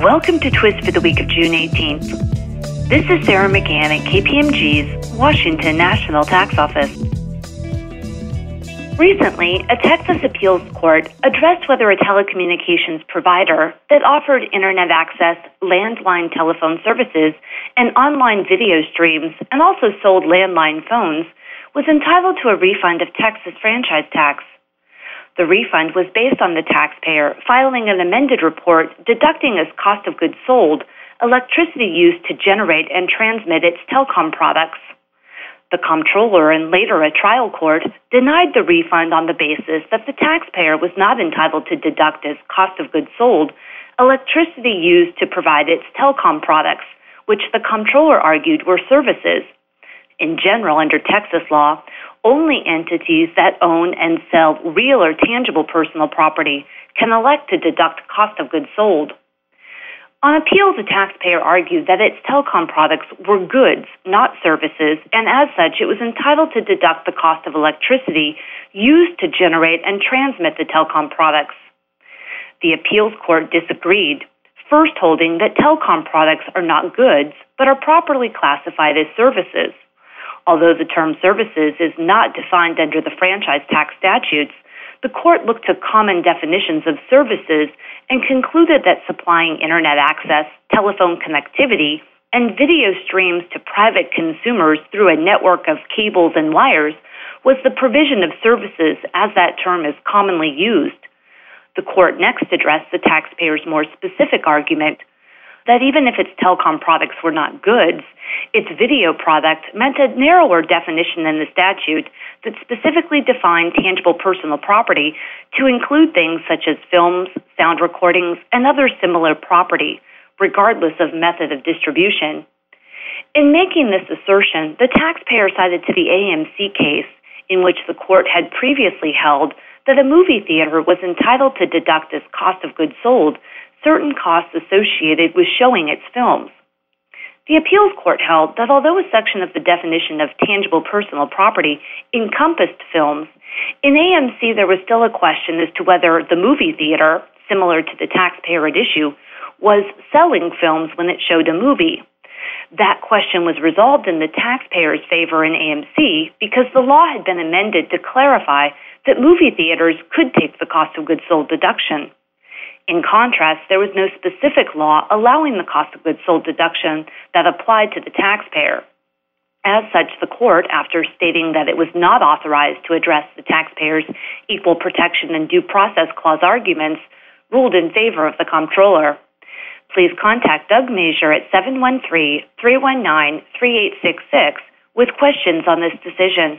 Welcome to Twist for the week of June 18th. This is Sarah McGann at KPMG's Washington National Tax Office. Recently, a Texas appeals court addressed whether a telecommunications provider that offered internet access, landline telephone services, and online video streams, and also sold landline phones, was entitled to a refund of Texas franchise tax. The refund was based on the taxpayer filing an amended report deducting as cost of goods sold electricity used to generate and transmit its telecom products. The comptroller and later a trial court denied the refund on the basis that the taxpayer was not entitled to deduct as cost of goods sold electricity used to provide its telecom products, which the comptroller argued were services. In general, under Texas law, only entities that own and sell real or tangible personal property can elect to deduct cost of goods sold. On appeal, the taxpayer argued that its telecom products were goods, not services, and as such, it was entitled to deduct the cost of electricity used to generate and transmit the telecom products. The appeals court disagreed, first holding that telecom products are not goods, but are properly classified as services. Although the term services is not defined under the franchise tax statutes, the court looked to common definitions of services and concluded that supplying internet access, telephone connectivity, and video streams to private consumers through a network of cables and wires was the provision of services as that term is commonly used. The court next addressed the taxpayer's more specific argument that even if its telecom products were not goods, its video product meant a narrower definition than the statute that specifically defined tangible personal property to include things such as films, sound recordings, and other similar property, regardless of method of distribution. In making this assertion, the taxpayer cited to the AMC case, in which the court had previously held that a movie theater was entitled to deduct as cost of goods sold certain costs associated with showing its films. The appeals court held that although a section of the definition of tangible personal property encompassed films, in AMC there was still a question as to whether the movie theater, similar to the taxpayer at issue, was selling films when it showed a movie. That question was resolved in the taxpayer's favor in AMC because the law had been amended to clarify that movie theaters could take the cost of goods sold deduction. In contrast, there was no specific law allowing the cost of goods sold deduction that applied to the taxpayer. As such, the court, after stating that it was not authorized to address the taxpayer's equal protection and due process clause arguments, ruled in favor of the comptroller. Please contact Doug Major at 713 319 3866 with questions on this decision.